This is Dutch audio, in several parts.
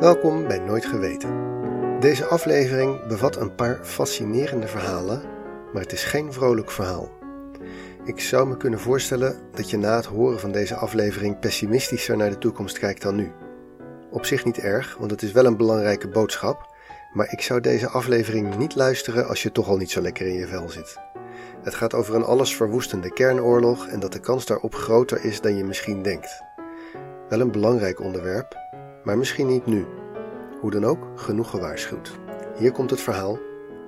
Welkom bij Nooit Geweten. Deze aflevering bevat een paar fascinerende verhalen, maar het is geen vrolijk verhaal. Ik zou me kunnen voorstellen dat je na het horen van deze aflevering pessimistischer naar de toekomst kijkt dan nu. Op zich niet erg, want het is wel een belangrijke boodschap, maar ik zou deze aflevering niet luisteren als je toch al niet zo lekker in je vel zit. Het gaat over een allesverwoestende kernoorlog en dat de kans daarop groter is dan je misschien denkt. Wel een belangrijk onderwerp, maar misschien niet nu. Hoe dan ook, genoeg gewaarschuwd. Hier komt het verhaal,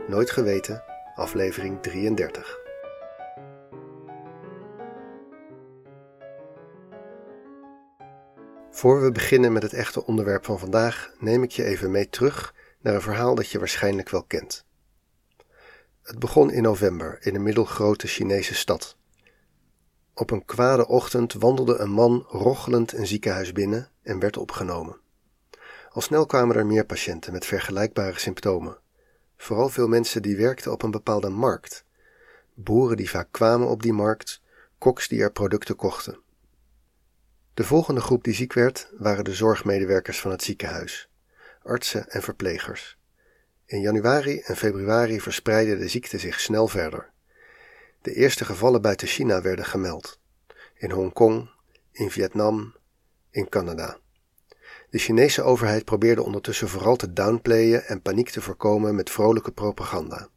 Nooit Geweten, aflevering 33. Voor we beginnen met het echte onderwerp van vandaag, neem ik je even mee terug naar een verhaal dat je waarschijnlijk wel kent. Het begon in november in een middelgrote Chinese stad. Op een kwade ochtend wandelde een man rochelend een ziekenhuis binnen en werd opgenomen. Al snel kwamen er meer patiënten met vergelijkbare symptomen. Vooral veel mensen die werkten op een bepaalde markt. Boeren die vaak kwamen op die markt, koks die er producten kochten. De volgende groep die ziek werd waren de zorgmedewerkers van het ziekenhuis, artsen en verplegers. In januari en februari verspreidde de ziekte zich snel verder. De eerste gevallen buiten China werden gemeld. In Hongkong, in Vietnam, in Canada. De Chinese overheid probeerde ondertussen vooral te downplayen en paniek te voorkomen met vrolijke propaganda.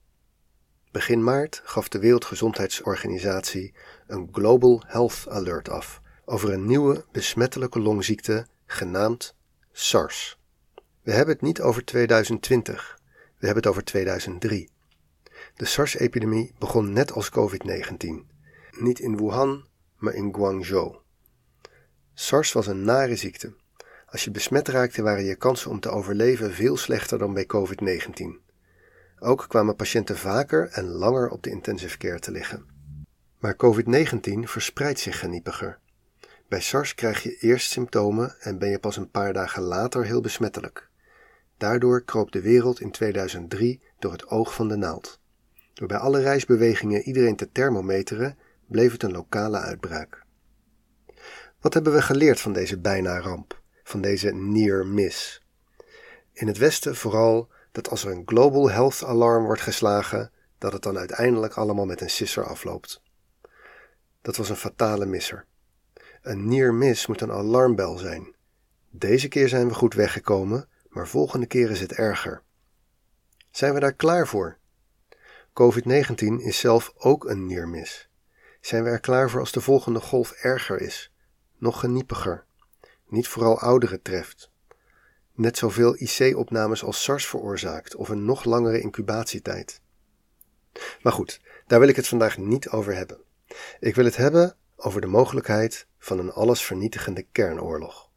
Begin maart gaf de Wereldgezondheidsorganisatie een Global Health Alert af over een nieuwe besmettelijke longziekte genaamd SARS. We hebben het niet over 2020, we hebben het over 2003. De SARS-epidemie begon net als COVID-19, niet in Wuhan, maar in Guangzhou. SARS was een nare ziekte als je besmet raakte waren je kansen om te overleven veel slechter dan bij COVID-19. Ook kwamen patiënten vaker en langer op de intensive care te liggen. Maar COVID-19 verspreidt zich geniepiger. Bij SARS krijg je eerst symptomen en ben je pas een paar dagen later heel besmettelijk. Daardoor kroop de wereld in 2003 door het oog van de naald. Door bij alle reisbewegingen iedereen te thermometeren, bleef het een lokale uitbraak. Wat hebben we geleerd van deze bijna ramp? Van deze near miss. In het Westen vooral dat als er een global health alarm wordt geslagen, dat het dan uiteindelijk allemaal met een sisser afloopt. Dat was een fatale misser. Een near miss moet een alarmbel zijn. Deze keer zijn we goed weggekomen, maar volgende keer is het erger. Zijn we daar klaar voor? COVID-19 is zelf ook een near miss. Zijn we er klaar voor als de volgende golf erger is, nog geniepiger? Niet vooral ouderen treft. Net zoveel IC-opnames als SARS veroorzaakt of een nog langere incubatietijd. Maar goed, daar wil ik het vandaag niet over hebben. Ik wil het hebben over de mogelijkheid van een allesvernietigende kernoorlog.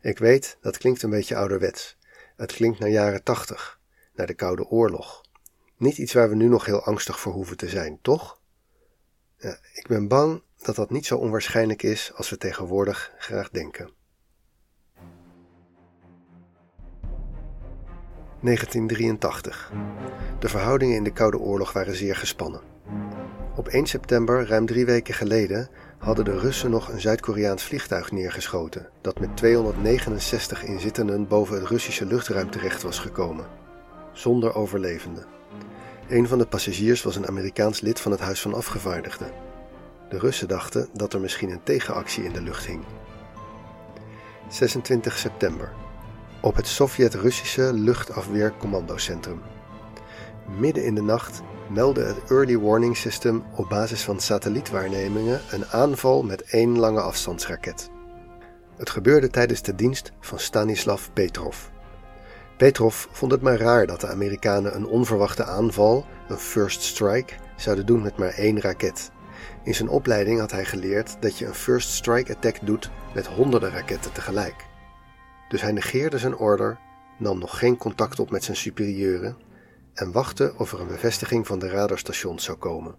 Ik weet, dat klinkt een beetje ouderwets. Het klinkt naar jaren tachtig, naar de Koude Oorlog. Niet iets waar we nu nog heel angstig voor hoeven te zijn, toch? Ik ben bang dat dat niet zo onwaarschijnlijk is als we tegenwoordig graag denken. 1983. De verhoudingen in de Koude Oorlog waren zeer gespannen. Op 1 september, ruim drie weken geleden, hadden de Russen nog een Zuid-Koreaans vliegtuig neergeschoten dat met 269 inzittenden boven het Russische luchtruim terecht was gekomen, zonder overlevenden. Een van de passagiers was een Amerikaans lid van het Huis van Afgevaardigden. De Russen dachten dat er misschien een tegenactie in de lucht hing. 26 september op het Sovjet-Russische luchtafweercommandocentrum. Midden in de nacht meldde het Early Warning System op basis van satellietwaarnemingen een aanval met één lange afstandsraket. Het gebeurde tijdens de dienst van Stanislav Petrov. Petrov vond het maar raar dat de Amerikanen een onverwachte aanval, een first strike, zouden doen met maar één raket. In zijn opleiding had hij geleerd dat je een first strike attack doet met honderden raketten tegelijk. Dus hij negeerde zijn order, nam nog geen contact op met zijn superieuren en wachtte of er een bevestiging van de radarstations zou komen.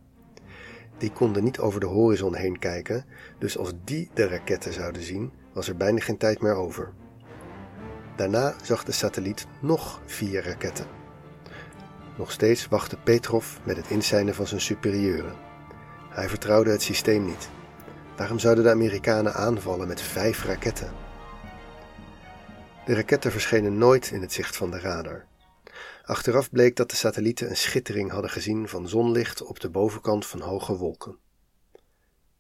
Die konden niet over de horizon heen kijken, dus als die de raketten zouden zien, was er bijna geen tijd meer over. Daarna zag de satelliet nog vier raketten. Nog steeds wachtte Petrov met het inzijnen van zijn superieuren. Hij vertrouwde het systeem niet. Waarom zouden de Amerikanen aanvallen met vijf raketten? De raketten verschenen nooit in het zicht van de radar. Achteraf bleek dat de satellieten een schittering hadden gezien van zonlicht op de bovenkant van hoge wolken.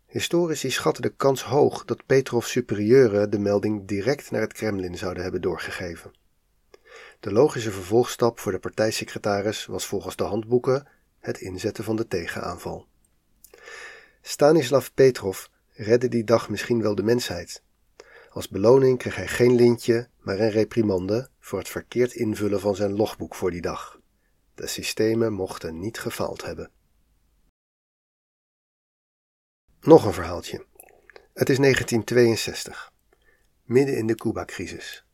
Historici schatten de kans hoog dat Petrov superieuren de melding direct naar het Kremlin zouden hebben doorgegeven. De logische vervolgstap voor de partijsecretaris was volgens de handboeken het inzetten van de tegenaanval. Stanislav Petrov redde die dag misschien wel de mensheid. Als beloning kreeg hij geen lintje, maar een reprimande voor het verkeerd invullen van zijn logboek voor die dag. De systemen mochten niet gefaald hebben. Nog een verhaaltje. Het is 1962, midden in de Cuba-crisis.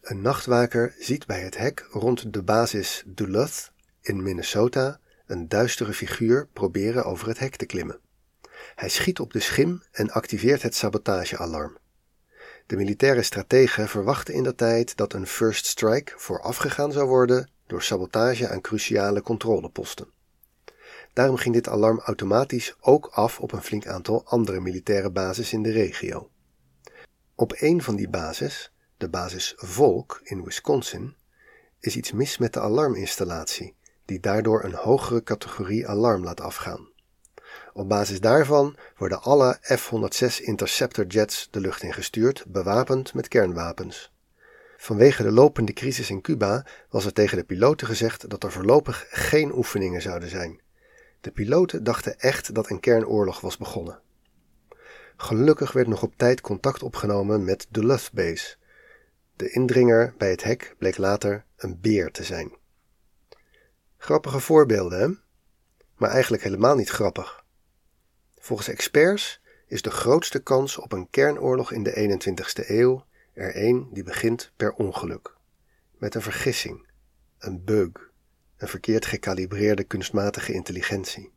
Een nachtwaker ziet bij het hek rond de basis Duluth in Minnesota een duistere figuur proberen over het hek te klimmen. Hij schiet op de schim en activeert het sabotagealarm. De militaire strategen verwachten in dat tijd dat een first strike voorafgegaan zou worden door sabotage aan cruciale controleposten. Daarom ging dit alarm automatisch ook af op een flink aantal andere militaire bases in de regio. Op een van die bases, de basis Volk in Wisconsin, is iets mis met de alarminstallatie, die daardoor een hogere categorie alarm laat afgaan. Op basis daarvan worden alle F-106 Interceptor jets de lucht ingestuurd, bewapend met kernwapens. Vanwege de lopende crisis in Cuba was er tegen de piloten gezegd dat er voorlopig geen oefeningen zouden zijn. De piloten dachten echt dat een kernoorlog was begonnen. Gelukkig werd nog op tijd contact opgenomen met Duluth Base. De indringer bij het hek bleek later een beer te zijn. Grappige voorbeelden, hè? Maar eigenlijk helemaal niet grappig. Volgens experts is de grootste kans op een kernoorlog in de 21ste eeuw er een die begint per ongeluk. Met een vergissing, een bug, een verkeerd gekalibreerde kunstmatige intelligentie.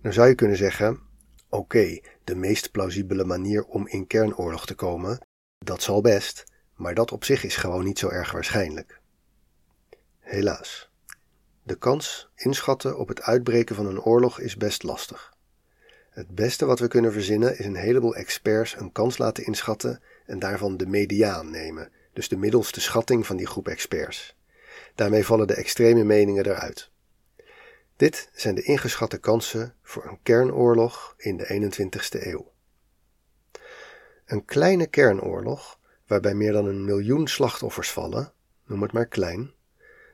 Nou zou je kunnen zeggen: oké, de meest plausibele manier om in kernoorlog te komen, dat zal best, maar dat op zich is gewoon niet zo erg waarschijnlijk. Helaas. De kans inschatten op het uitbreken van een oorlog is best lastig. Het beste wat we kunnen verzinnen is een heleboel experts een kans laten inschatten en daarvan de mediaan nemen, dus de middelste schatting van die groep experts. Daarmee vallen de extreme meningen eruit. Dit zijn de ingeschatte kansen voor een kernoorlog in de 21ste eeuw. Een kleine kernoorlog, waarbij meer dan een miljoen slachtoffers vallen, noem het maar klein,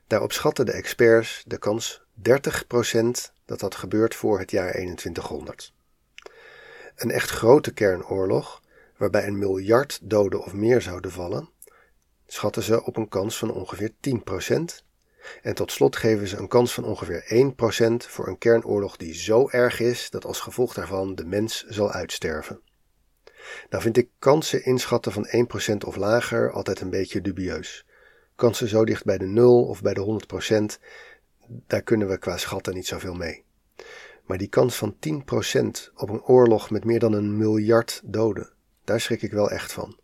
daarop schatten de experts de kans 30% dat dat gebeurt voor het jaar 2100. Een echt grote kernoorlog, waarbij een miljard doden of meer zouden vallen, schatten ze op een kans van ongeveer 10%. En tot slot geven ze een kans van ongeveer 1% voor een kernoorlog die zo erg is dat als gevolg daarvan de mens zal uitsterven. Nou vind ik kansen inschatten van 1% of lager altijd een beetje dubieus. Kansen zo dicht bij de 0 of bij de 100%, daar kunnen we qua schatten niet zoveel mee. Maar die kans van 10% op een oorlog met meer dan een miljard doden, daar schrik ik wel echt van.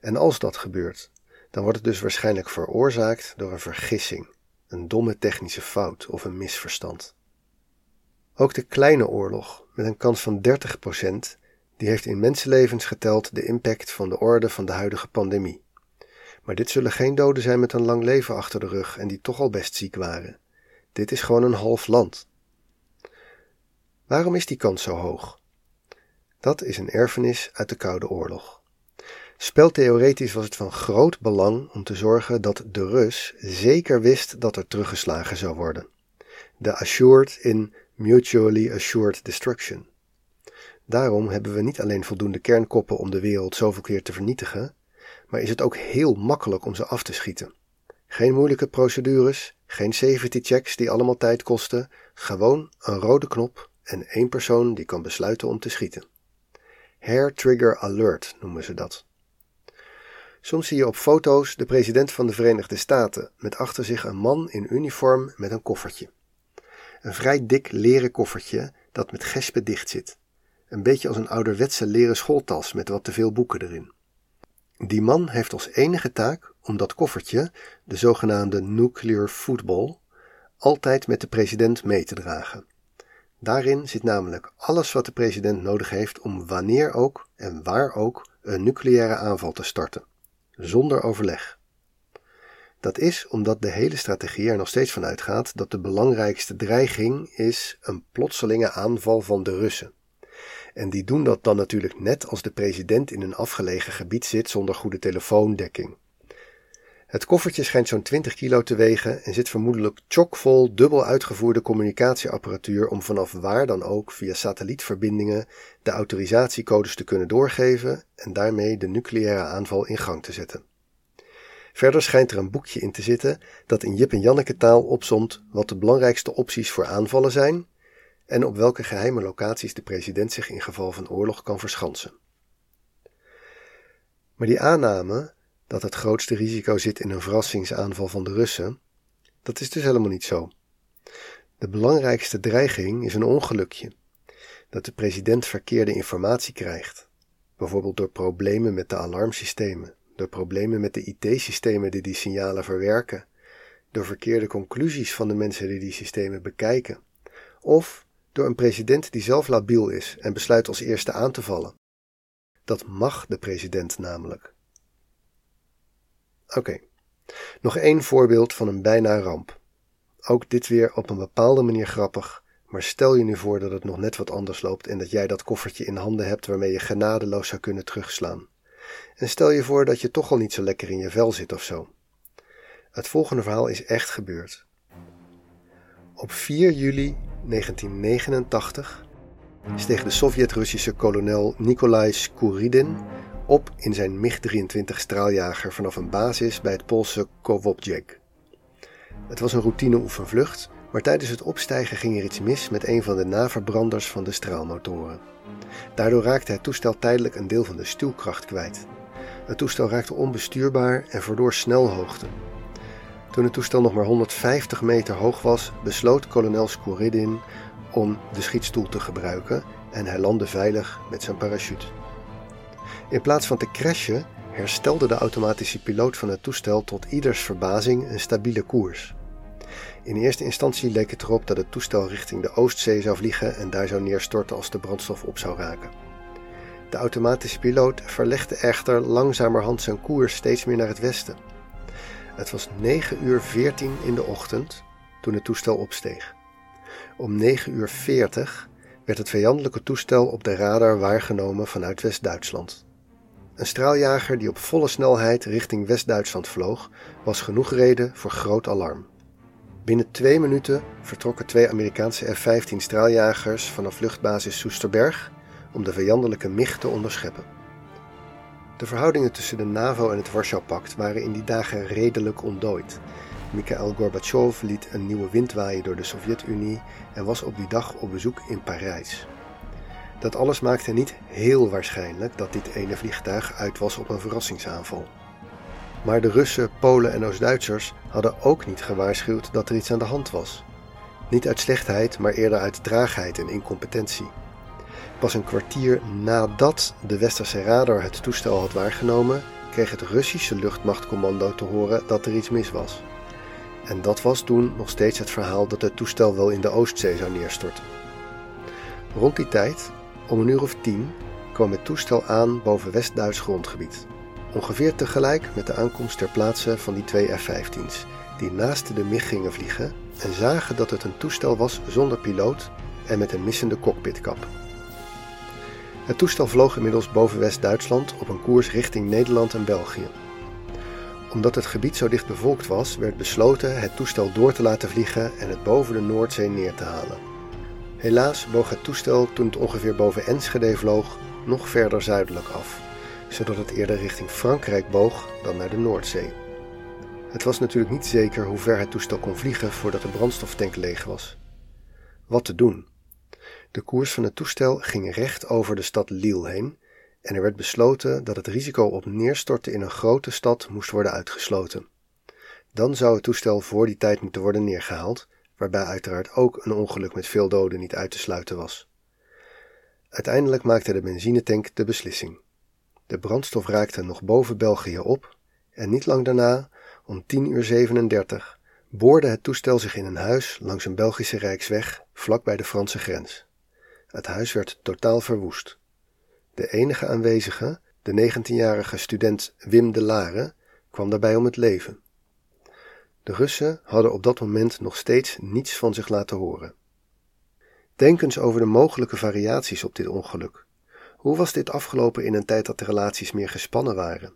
En als dat gebeurt, dan wordt het dus waarschijnlijk veroorzaakt door een vergissing, een domme technische fout of een misverstand. Ook de kleine oorlog, met een kans van 30%, die heeft in mensenlevens geteld de impact van de orde van de huidige pandemie. Maar dit zullen geen doden zijn met een lang leven achter de rug en die toch al best ziek waren. Dit is gewoon een half land. Waarom is die kans zo hoog? Dat is een erfenis uit de Koude Oorlog. Speltheoretisch was het van groot belang om te zorgen dat de Rus zeker wist dat er teruggeslagen zou worden. De assured in mutually assured destruction. Daarom hebben we niet alleen voldoende kernkoppen om de wereld zoveel keer te vernietigen, maar is het ook heel makkelijk om ze af te schieten. Geen moeilijke procedures, geen safety checks die allemaal tijd kosten, gewoon een rode knop en één persoon die kan besluiten om te schieten. Hair Trigger Alert noemen ze dat. Soms zie je op foto's de president van de Verenigde Staten met achter zich een man in uniform met een koffertje. Een vrij dik leren koffertje dat met gespen dicht zit. Een beetje als een ouderwetse leren schooltas met wat te veel boeken erin. Die man heeft als enige taak om dat koffertje, de zogenaamde nuclear football, altijd met de president mee te dragen. Daarin zit namelijk alles wat de president nodig heeft om wanneer ook en waar ook een nucleaire aanval te starten. zonder overleg. Dat is omdat de hele strategie er nog steeds van uitgaat dat de belangrijkste dreiging is een plotselinge aanval van de Russen. En die doen dat dan natuurlijk net als de president in een afgelegen gebied zit zonder goede telefoondekking. Het koffertje schijnt zo'n 20 kilo te wegen en zit vermoedelijk chockvol dubbel uitgevoerde communicatieapparatuur om vanaf waar dan ook via satellietverbindingen de autorisatiecodes te kunnen doorgeven en daarmee de nucleaire aanval in gang te zetten. Verder schijnt er een boekje in te zitten dat in Jip en Janneke taal opsomt wat de belangrijkste opties voor aanvallen zijn en op welke geheime locaties de president zich in geval van oorlog kan verschansen. Maar die aanname dat het grootste risico zit in een verrassingsaanval van de Russen, dat is dus helemaal niet zo. De belangrijkste dreiging is een ongelukje. Dat de president verkeerde informatie krijgt, bijvoorbeeld door problemen met de alarmsystemen, door problemen met de IT-systemen die die signalen verwerken, door verkeerde conclusies van de mensen die die systemen bekijken, of door een president die zelf labiel is en besluit als eerste aan te vallen. Dat mag de president namelijk. Oké, nog één voorbeeld van een bijna ramp. Ook dit weer op een bepaalde manier grappig, maar stel je nu voor dat het nog net wat anders loopt en dat jij dat koffertje in handen hebt waarmee je genadeloos zou kunnen terugslaan. En stel je voor dat je toch al niet zo lekker in je vel zit of zo. Het volgende verhaal is echt gebeurd. Op 4 juli 1989 steeg de Sovjet-Russische kolonel Nikolai Skuridin op in zijn MiG-23 straaljager vanaf een basis bij het Poolse Kowobjek. Het was een routine-oefenvlucht, maar tijdens het opstijgen ging er iets mis met een van de naverbranders van de straalmotoren. Daardoor raakte het toestel tijdelijk een deel van de stuwkracht kwijt. Het toestel raakte onbestuurbaar en verloor snelhoogte. Toen het toestel nog maar 150 meter hoog was, besloot kolonel Skuridin om de schietstoel te gebruiken en hij landde veilig met zijn parachute. In plaats van te crashen, herstelde de automatische piloot van het toestel tot ieders verbazing een stabiele koers. In eerste instantie leek het erop dat het toestel richting de Oostzee zou vliegen en daar zou neerstorten als de brandstof op zou raken. De automatische piloot verlegde echter langzamerhand zijn koers steeds meer naar het westen. Het was 9 uur 14 in de ochtend toen het toestel opsteeg. Om 9 uur 40 werd het vijandelijke toestel op de radar waargenomen vanuit West-Duitsland. Een straaljager die op volle snelheid richting West-Duitsland vloog, was genoeg reden voor groot alarm. Binnen twee minuten vertrokken twee Amerikaanse F-15 straaljagers vanaf luchtbasis Soesterberg om de vijandelijke MiG te onderscheppen. De verhoudingen tussen de NAVO en het Warschau-pact waren in die dagen redelijk ontdooid. Mikhail Gorbachev liet een nieuwe wind waaien door de Sovjet-Unie en was op die dag op bezoek in Parijs. Dat alles maakte niet heel waarschijnlijk dat dit ene vliegtuig uit was op een verrassingsaanval. Maar de Russen, Polen en Oost-Duitsers hadden ook niet gewaarschuwd dat er iets aan de hand was. Niet uit slechtheid, maar eerder uit traagheid en incompetentie. Pas een kwartier nadat de westerse radar het toestel had waargenomen, kreeg het Russische luchtmachtcommando te horen dat er iets mis was. En dat was toen nog steeds het verhaal dat het toestel wel in de Oostzee zou neerstorten. Rond die tijd, om een uur of tien, kwam het toestel aan boven West-Duits grondgebied. Ongeveer tegelijk met de aankomst ter plaatse van die twee F-15's, die naast de MiG gingen vliegen en zagen dat het een toestel was zonder piloot en met een missende cockpitkap. Het toestel vloog inmiddels boven West-Duitsland op een koers richting Nederland en België. Omdat het gebied zo dicht bevolkt was, werd besloten het toestel door te laten vliegen en het boven de Noordzee neer te halen. Helaas boog het toestel toen het ongeveer boven Enschede vloog nog verder zuidelijk af, zodat het eerder richting Frankrijk boog dan naar de Noordzee. Het was natuurlijk niet zeker hoe ver het toestel kon vliegen voordat de brandstoftank leeg was. Wat te doen? De koers van het toestel ging recht over de stad Lille heen en er werd besloten dat het risico op neerstorten in een grote stad moest worden uitgesloten. Dan zou het toestel voor die tijd moeten worden neergehaald, waarbij uiteraard ook een ongeluk met veel doden niet uit te sluiten was. Uiteindelijk maakte de benzinetank de beslissing. De brandstof raakte nog boven België op en niet lang daarna, om 10 uur 37, boorde het toestel zich in een huis langs een Belgische rijksweg vlak bij de Franse grens. Het huis werd totaal verwoest. De enige aanwezige, De 19-jarige student Wim de Lare kwam daarbij om het leven. De Russen hadden op dat moment nog steeds niets van zich laten horen. Denk eens over de mogelijke variaties op dit ongeluk. Hoe was dit afgelopen in een tijd dat de relaties meer gespannen waren?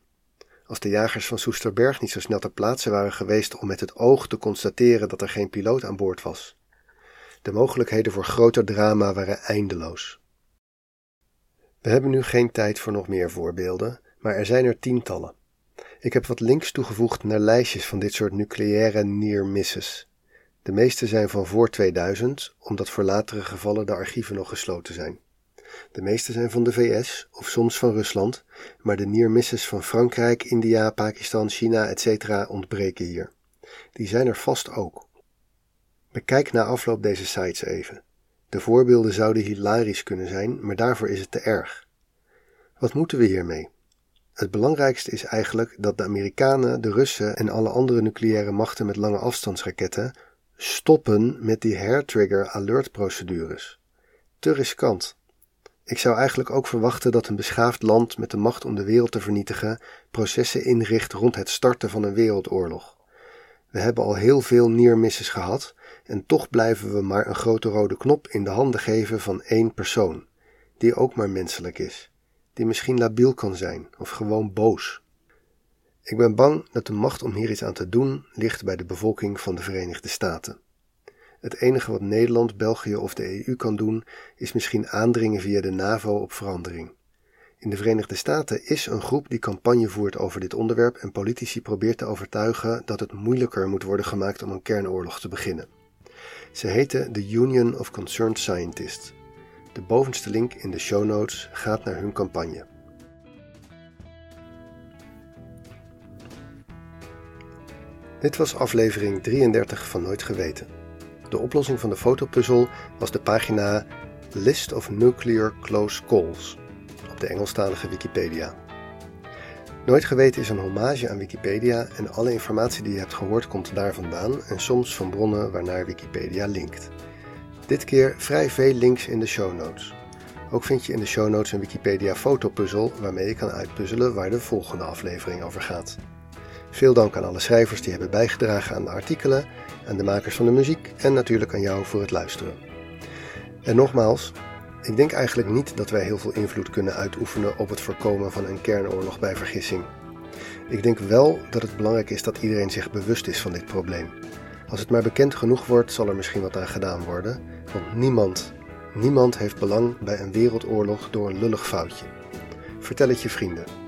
Als de jagers van Soesterberg niet zo snel ter plaatse waren geweest om met het oog te constateren dat er geen piloot aan boord was. De mogelijkheden voor groter drama waren eindeloos. We hebben nu geen tijd voor nog meer voorbeelden, maar er zijn er tientallen. Ik heb wat links toegevoegd naar lijstjes van dit soort nucleaire near misses. De meeste zijn van voor 2000, omdat voor latere gevallen de archieven nog gesloten zijn. De meeste zijn van de VS of soms van Rusland, maar de near misses van Frankrijk, India, Pakistan, China, etc. ontbreken hier. Die zijn er vast ook. Bekijk na afloop deze sites even. De voorbeelden zouden hilarisch kunnen zijn, maar daarvoor is het te erg. Wat moeten we hiermee? Het belangrijkste is eigenlijk dat de Amerikanen, de Russen en alle andere nucleaire machten met lange afstandsraketten stoppen met die hair-trigger alert procedures. Te riskant. Ik zou eigenlijk ook verwachten dat een beschaafd land met de macht om de wereld te vernietigen processen inricht rond het starten van een wereldoorlog. We hebben al heel veel neermisses gehad en toch blijven we maar een grote rode knop in de handen geven van één persoon, die ook maar menselijk is, die misschien labiel kan zijn of gewoon boos. Ik ben bang dat de macht om hier iets aan te doen ligt bij de bevolking van de Verenigde Staten. Het enige wat Nederland, België of de EU kan doen, is misschien aandringen via de NAVO op verandering. In de Verenigde Staten is een groep die campagne voert over dit onderwerp en politici probeert te overtuigen dat het moeilijker moet worden gemaakt om een kernoorlog te beginnen. Ze heten de Union of Concerned Scientists. De bovenste link in de show notes gaat naar hun campagne. Dit was aflevering 33 van Nooit Geweten. De oplossing van de fotopuzzel was de pagina List of Nuclear Close Calls op de Engelstalige Wikipedia. Nooit geweten is een hommage aan Wikipedia en alle informatie die je hebt gehoord komt daar vandaan en soms van bronnen waarnaar Wikipedia linkt. Dit keer vrij veel links in de show notes. Ook vind je in de show notes een Wikipedia fotopuzzel waarmee je kan uitpuzzelen waar de volgende aflevering over gaat. Veel dank aan alle schrijvers die hebben bijgedragen aan de artikelen, aan de makers van de muziek en natuurlijk aan jou voor het luisteren. En nogmaals, ik denk eigenlijk niet dat wij heel veel invloed kunnen uitoefenen op het voorkomen van een kernoorlog bij vergissing. Ik denk wel dat het belangrijk is dat iedereen zich bewust is van dit probleem. Als het maar bekend genoeg wordt, zal er misschien wat aan gedaan worden, want niemand, niemand heeft belang bij een wereldoorlog door een lullig foutje. Vertel het je vrienden.